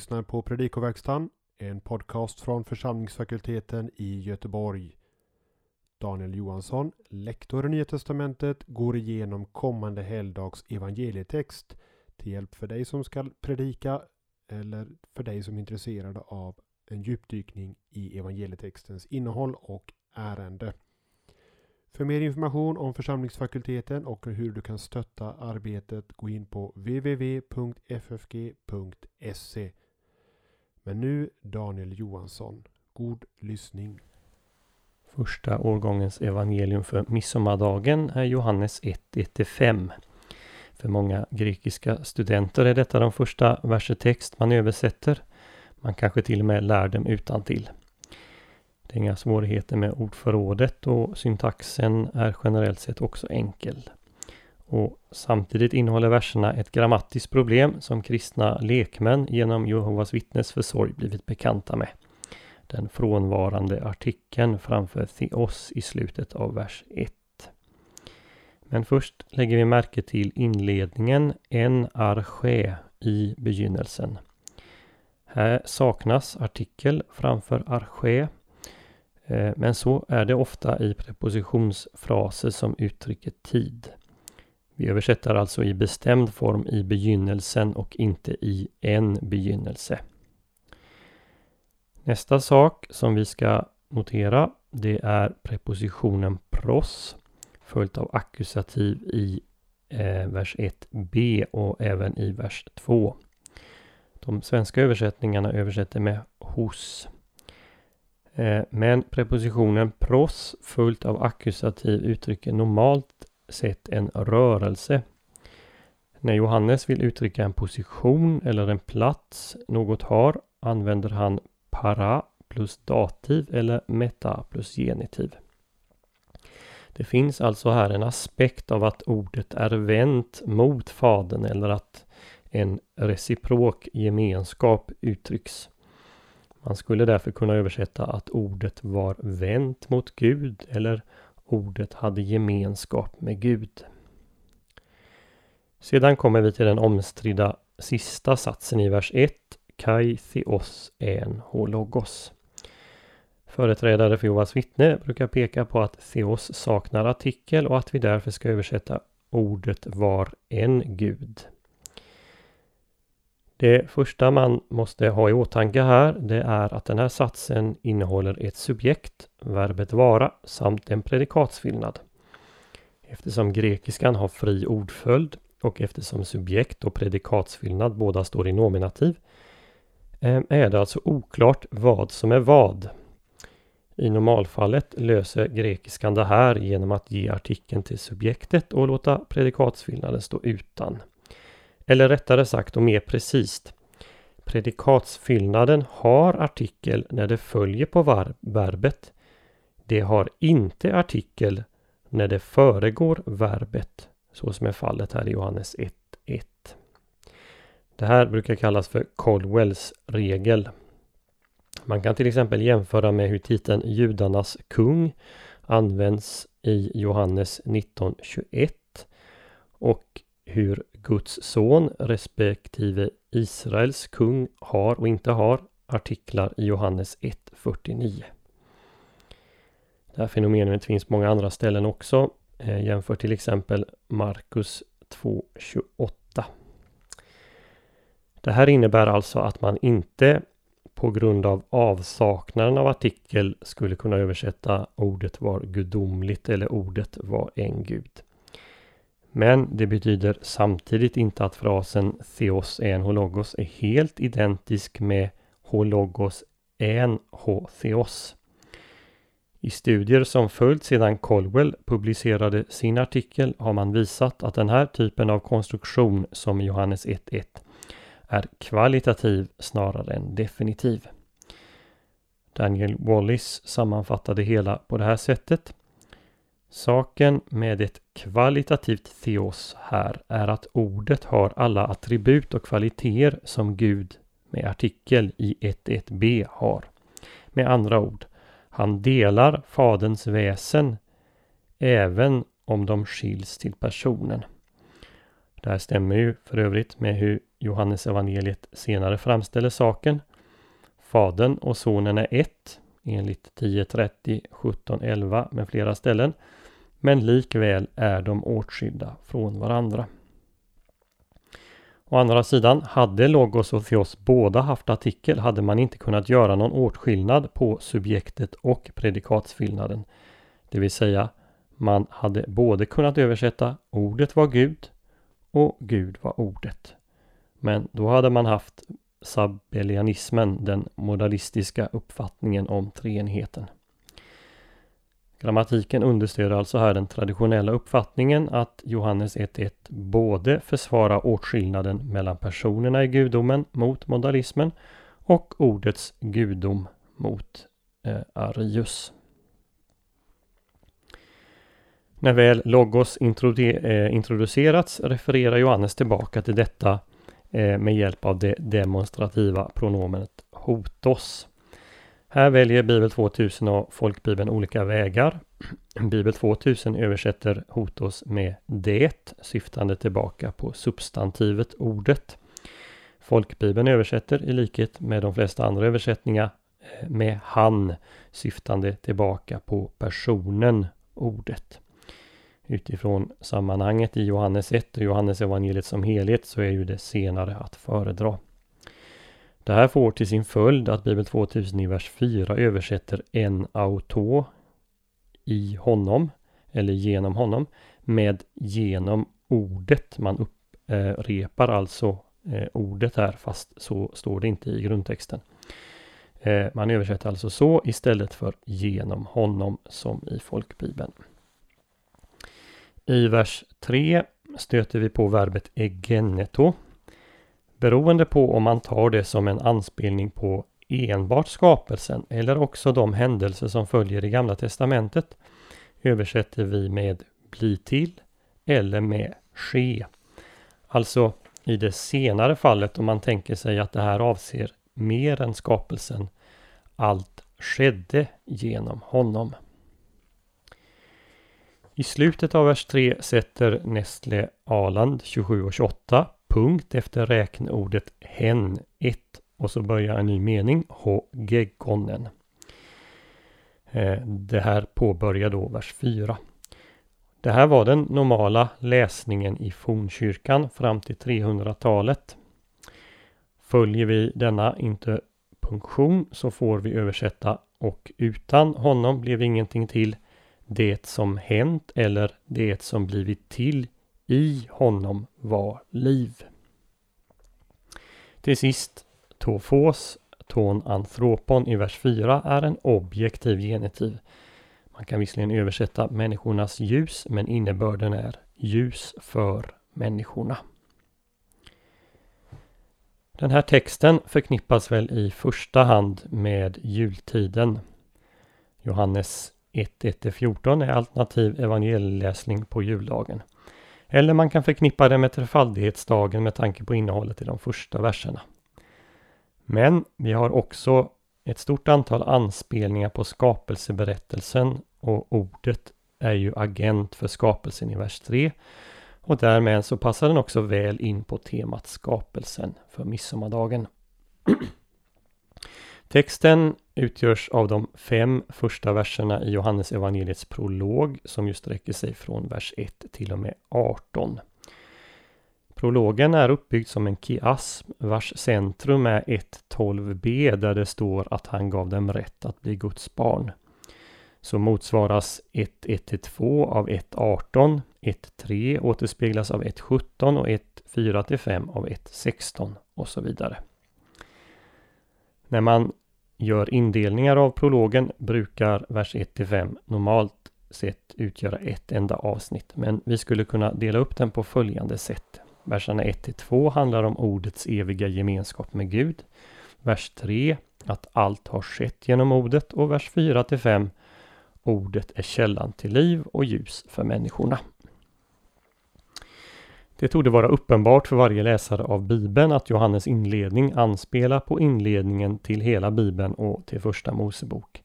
lyssnar på Predikoverkstan, en podcast från församlingsfakulteten i Göteborg. Daniel Johansson, lektor i Nya Testamentet, går igenom kommande helgdags evangelietext till hjälp för dig som ska predika eller för dig som är intresserad av en djupdykning i evangelietextens innehåll och ärende. För mer information om församlingsfakulteten och hur du kan stötta arbetet gå in på www.ffg.se. Men nu Daniel Johansson. God lyssning. Första årgångens evangelium för midsommardagen är Johannes 1, 1-5. För många grekiska studenter är detta den första versetext man översätter. Man kanske till och med lär dem utan till. Det är inga svårigheter med ordförrådet och syntaxen är generellt sett också enkel. Och samtidigt innehåller verserna ett grammatiskt problem som kristna lekmän genom Jehovas vittnes försorg blivit bekanta med. Den frånvarande artikeln framför theos i slutet av vers 1. Men först lägger vi märke till inledningen en arché i begynnelsen. Här saknas artikel framför arché eh, men så är det ofta i prepositionsfraser som uttrycker tid. Vi översätter alltså i bestämd form i begynnelsen och inte i en begynnelse. Nästa sak som vi ska notera det är prepositionen pros följt av ackusativ i eh, vers 1b och även i vers 2. De svenska översättningarna översätter med hos. Eh, men prepositionen pros följt av ackusativ uttrycker normalt sett en rörelse. När Johannes vill uttrycka en position eller en plats något har använder han para plus dativ eller meta plus genitiv. Det finns alltså här en aspekt av att ordet är vänt mot Fadern eller att en reciprok gemenskap uttrycks. Man skulle därför kunna översätta att ordet var vänt mot Gud eller ordet hade gemenskap med Gud. Sedan kommer vi till den omstridda sista satsen i vers 1. Kai theos en hologos. Företrädare för Jehovas vittne brukar peka på att theos saknar artikel och att vi därför ska översätta ordet var en gud. Det första man måste ha i åtanke här det är att den här satsen innehåller ett subjekt, verbet vara, samt en predikatsfyllnad. Eftersom grekiskan har fri ordföljd och eftersom subjekt och predikatsfyllnad båda står i nominativ eh, är det alltså oklart vad som är vad. I normalfallet löser grekiskan det här genom att ge artikeln till subjektet och låta predikatsfyllnaden stå utan. Eller rättare sagt och mer precis. Predikatsfyllnaden har artikel när det följer på verbet. Det har inte artikel när det föregår verbet. Så som är fallet här i Johannes 1.1. Det här brukar kallas för Colwells regel. Man kan till exempel jämföra med hur titeln Judarnas kung används i Johannes 19.21 och hur Guds son respektive Israels kung har och inte har artiklar i Johannes 1.49. Det här fenomenet finns på många andra ställen också. Eh, Jämför till exempel Markus 2.28. Det här innebär alltså att man inte på grund av avsaknaden av artikel skulle kunna översätta ordet var gudomligt eller ordet var en gud. Men det betyder samtidigt inte att frasen Theos en hologos är helt identisk med hologos en ho theos. I studier som följt sedan Colwell publicerade sin artikel har man visat att den här typen av konstruktion som Johannes 1.1 är kvalitativ snarare än definitiv. Daniel Wallis sammanfattade hela på det här sättet. Saken med ett kvalitativt theos här är att ordet har alla attribut och kvaliteter som Gud med artikel i 1.1b har. Med andra ord, han delar Faderns väsen även om de skiljs till personen. Det här stämmer ju för övrigt med hur Johannes evangeliet senare framställer saken. Fadern och sonen är ett enligt 10.30, 17.11 med flera ställen. Men likväl är de åtskilda från varandra. Å andra sidan, hade Logos och Theos båda haft artikel hade man inte kunnat göra någon åtskillnad på subjektet och predikatsfyllnaden. Det vill säga, man hade både kunnat översätta ordet var Gud och Gud var ordet. Men då hade man haft sabellianismen, den modalistiska uppfattningen om treenigheten. Grammatiken understöder alltså här den traditionella uppfattningen att Johannes 1.1 både försvarar åtskillnaden mellan personerna i gudomen mot modalismen och ordets gudom mot eh, Arius. När väl Logos eh, introducerats refererar Johannes tillbaka till detta eh, med hjälp av det demonstrativa pronomenet hotos. Här väljer Bibel 2000 och Folkbibeln olika vägar. Bibel 2000 översätter hotos med det, syftande tillbaka på substantivet ordet. Folkbibeln översätter i likhet med de flesta andra översättningar eh, med han, syftande tillbaka på personen ordet. Utifrån sammanhanget i Johannes 1 och Johannes evangeliet som helhet så är ju det senare att föredra. Det här får till sin följd att Bibel 2000 i vers 4 översätter en auto i honom eller genom honom med genom ordet. Man upprepar alltså eh, ordet här fast så står det inte i grundtexten. Eh, man översätter alltså så istället för genom honom som i folkbibeln. I vers 3 stöter vi på verbet egeneto Beroende på om man tar det som en anspelning på enbart skapelsen eller också de händelser som följer i Gamla Testamentet översätter vi med bli till eller med ske. Alltså i det senare fallet om man tänker sig att det här avser mer än skapelsen. Allt skedde genom honom. I slutet av vers 3 sätter Nestle Aland 27 och 28 punkt efter räkneordet hen 1 och så börjar en ny mening Hogegonnen. Eh, det här påbörjar då vers 4. Det här var den normala läsningen i fornkyrkan fram till 300-talet. Följer vi denna interpunktion så får vi översätta och utan honom blev ingenting till det som hänt eller det som blivit till i honom var liv. Till sist, tofos, ton anthropon i vers 4 är en objektiv genitiv. Man kan visserligen översätta människornas ljus, men innebörden är ljus för människorna. Den här texten förknippas väl i första hand med jultiden. Johannes 1.1-14 är alternativ evangelieläsning på juldagen. Eller man kan förknippa det med trefaldighetsdagen med tanke på innehållet i de första verserna. Men vi har också ett stort antal anspelningar på skapelseberättelsen och ordet är ju agent för skapelsen i vers 3. Och därmed så passar den också väl in på temat skapelsen för midsommardagen. Texten utgörs av de fem första verserna i Johannes evangeliets prolog som ju sträcker sig från vers 1 till och med 18. Prologen är uppbyggd som en kiasm vars centrum är 1.12b där det står att han gav dem rätt att bli Guds barn. Så motsvaras 1.1-2 av 1.18, 1.3 återspeglas av 1.17 och 1.4-5 av 1.16 och så vidare. När man gör indelningar av prologen brukar vers 1-5 normalt sett utgöra ett enda avsnitt. Men vi skulle kunna dela upp den på följande sätt. Verserna 1-2 handlar om ordets eviga gemenskap med Gud. Vers 3 att allt har skett genom ordet och vers 4-5 ordet är källan till liv och ljus för människorna. Det tog vara uppenbart för varje läsare av Bibeln att Johannes inledning anspelar på inledningen till hela Bibeln och till Första Mosebok.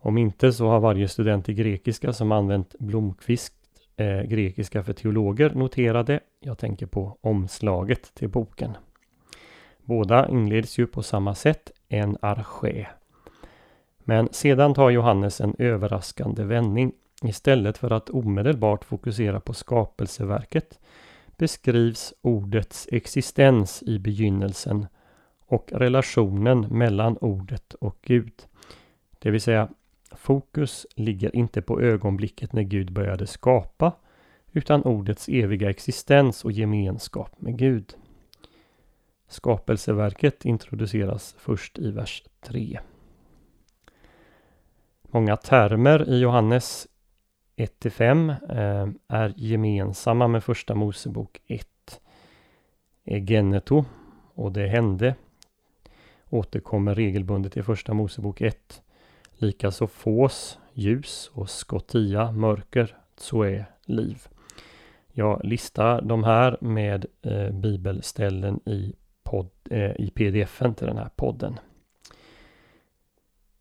Om inte så har varje student i grekiska som använt Blomqvist eh, grekiska för teologer noterade. Jag tänker på omslaget till boken. Båda inleds ju på samma sätt, en arché. Men sedan tar Johannes en överraskande vändning. Istället för att omedelbart fokusera på skapelseverket beskrivs ordets existens i begynnelsen och relationen mellan ordet och Gud. Det vill säga, fokus ligger inte på ögonblicket när Gud började skapa, utan ordets eviga existens och gemenskap med Gud. Skapelseverket introduceras först i vers 3. Många termer i Johannes 1-5 eh, är gemensamma med första Mosebok 1. Egeneto och det hände återkommer regelbundet i första Mosebok 1. Likaså fås, ljus och skotia, mörker, tsoe, liv. Jag listar de här med eh, bibelställen i, podd, eh, i pdf-en till den här podden.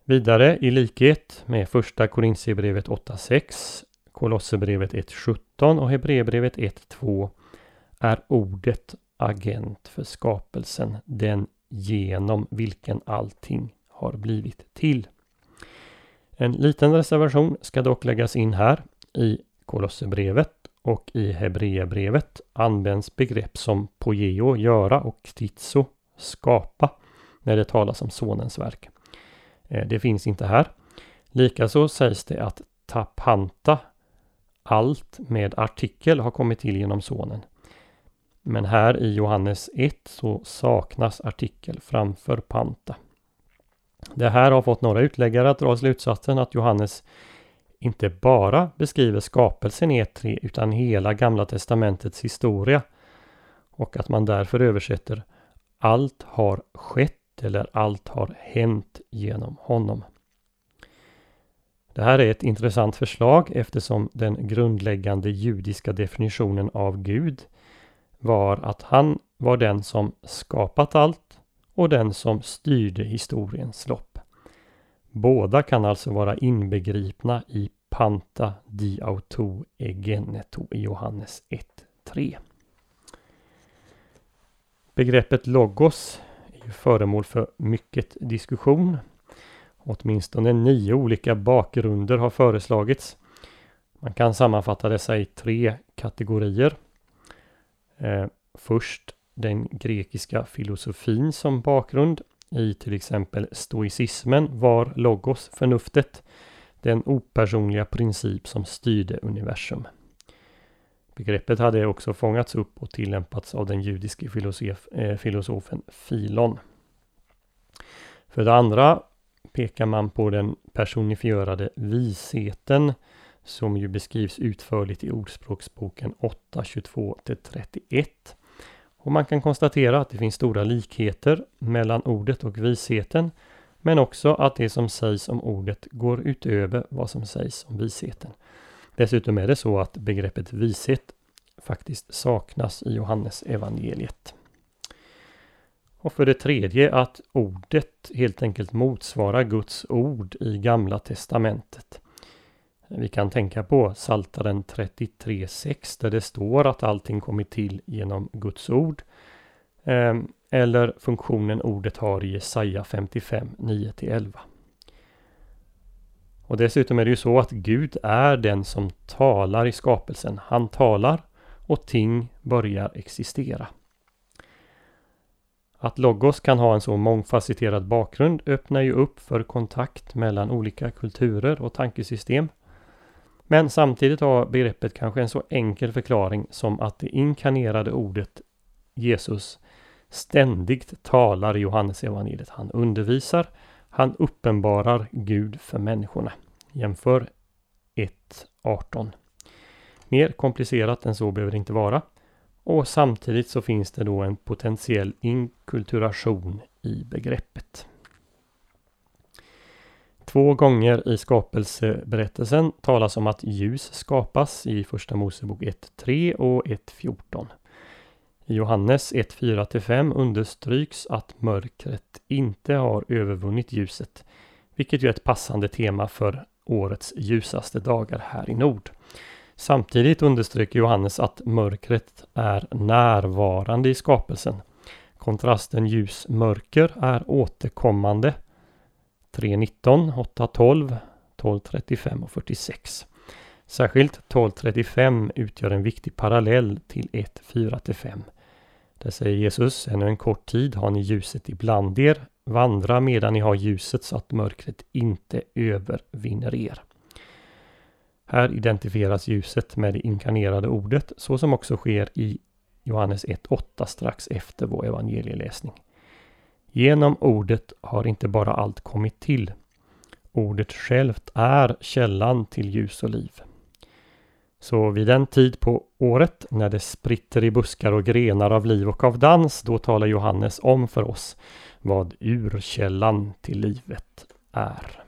Vidare i likhet med första Korintierbrevet 8.6, Kolosserbrevet 1.17 och Hebreerbrevet 1.2 är ordet agent för skapelsen, den genom vilken allting har blivit till. En liten reservation ska dock läggas in här. I Kolosserbrevet och i Hebreerbrevet används begrepp som pogeo, göra och titso, skapa, när det talas om Sonens verk. Eh, det finns inte här. Likaså sägs det att tapanta, allt med artikel, har kommit till genom Sonen. Men här i Johannes 1 så saknas artikel framför panta. Det här har fått några utläggare att dra slutsatsen att Johannes inte bara beskriver skapelsen i 3 utan hela Gamla Testamentets historia och att man därför översätter allt har skett eller allt har hänt genom honom. Det här är ett intressant förslag eftersom den grundläggande judiska definitionen av Gud var att han var den som skapat allt och den som styrde historiens lopp. Båda kan alltså vara inbegripna i Panta di auto egeneto i Johannes 1.3. Begreppet logos föremål för mycket diskussion. Åtminstone nio olika bakgrunder har föreslagits. Man kan sammanfatta dessa i tre kategorier. Eh, först den grekiska filosofin som bakgrund. I till exempel stoicismen var logos förnuftet, den opersonliga princip som styrde universum. Begreppet hade också fångats upp och tillämpats av den judiske filosof, eh, filosofen Filon. För det andra pekar man på den personifierade visheten som ju beskrivs utförligt i Ordspråksboken 8.22-31. Och man kan konstatera att det finns stora likheter mellan ordet och visheten men också att det som sägs om ordet går utöver vad som sägs om visheten. Dessutom är det så att begreppet vishet faktiskt saknas i Johannes evangeliet. Och för det tredje att ordet helt enkelt motsvarar Guds ord i Gamla Testamentet. Vi kan tänka på Saltaren 33.6 där det står att allting kommit till genom Guds ord. Ehm, eller funktionen ordet har i Jesaja 55, 9-11. Och dessutom är det ju så att Gud är den som talar i skapelsen. Han talar och ting börjar existera. Att Logos kan ha en så mångfacetterad bakgrund öppnar ju upp för kontakt mellan olika kulturer och tankesystem. Men samtidigt har begreppet kanske en så enkel förklaring som att det inkarnerade ordet Jesus ständigt talar i Johannes evangeliet. Han undervisar, han uppenbarar Gud för människorna. Jämför 1.18. Mer komplicerat än så behöver det inte vara. Och samtidigt så finns det då en potentiell inkulturation i begreppet. Två gånger i skapelseberättelsen talas om att ljus skapas i Första Mosebok 1.3 och 1.14. I Johannes 1.4-5 understryks att mörkret inte har övervunnit ljuset, vilket ju är ett passande tema för årets ljusaste dagar här i nord. Samtidigt understryker Johannes att mörkret är närvarande i skapelsen. Kontrasten ljus-mörker är återkommande. 3.19, 8.12, 12.35 och 46. Särskilt 12.35 utgör en viktig parallell till 1.4-5. Där säger Jesus, ännu en kort tid har ni ljuset ibland er, vandra medan ni har ljuset så att mörkret inte övervinner er. Här identifieras ljuset med det inkarnerade ordet så som också sker i Johannes 1.8 strax efter vår evangelieläsning. Genom ordet har inte bara allt kommit till. Ordet självt är källan till ljus och liv. Så vid den tid på året när det spritter i buskar och grenar av liv och av dans, då talar Johannes om för oss vad urkällan till livet är.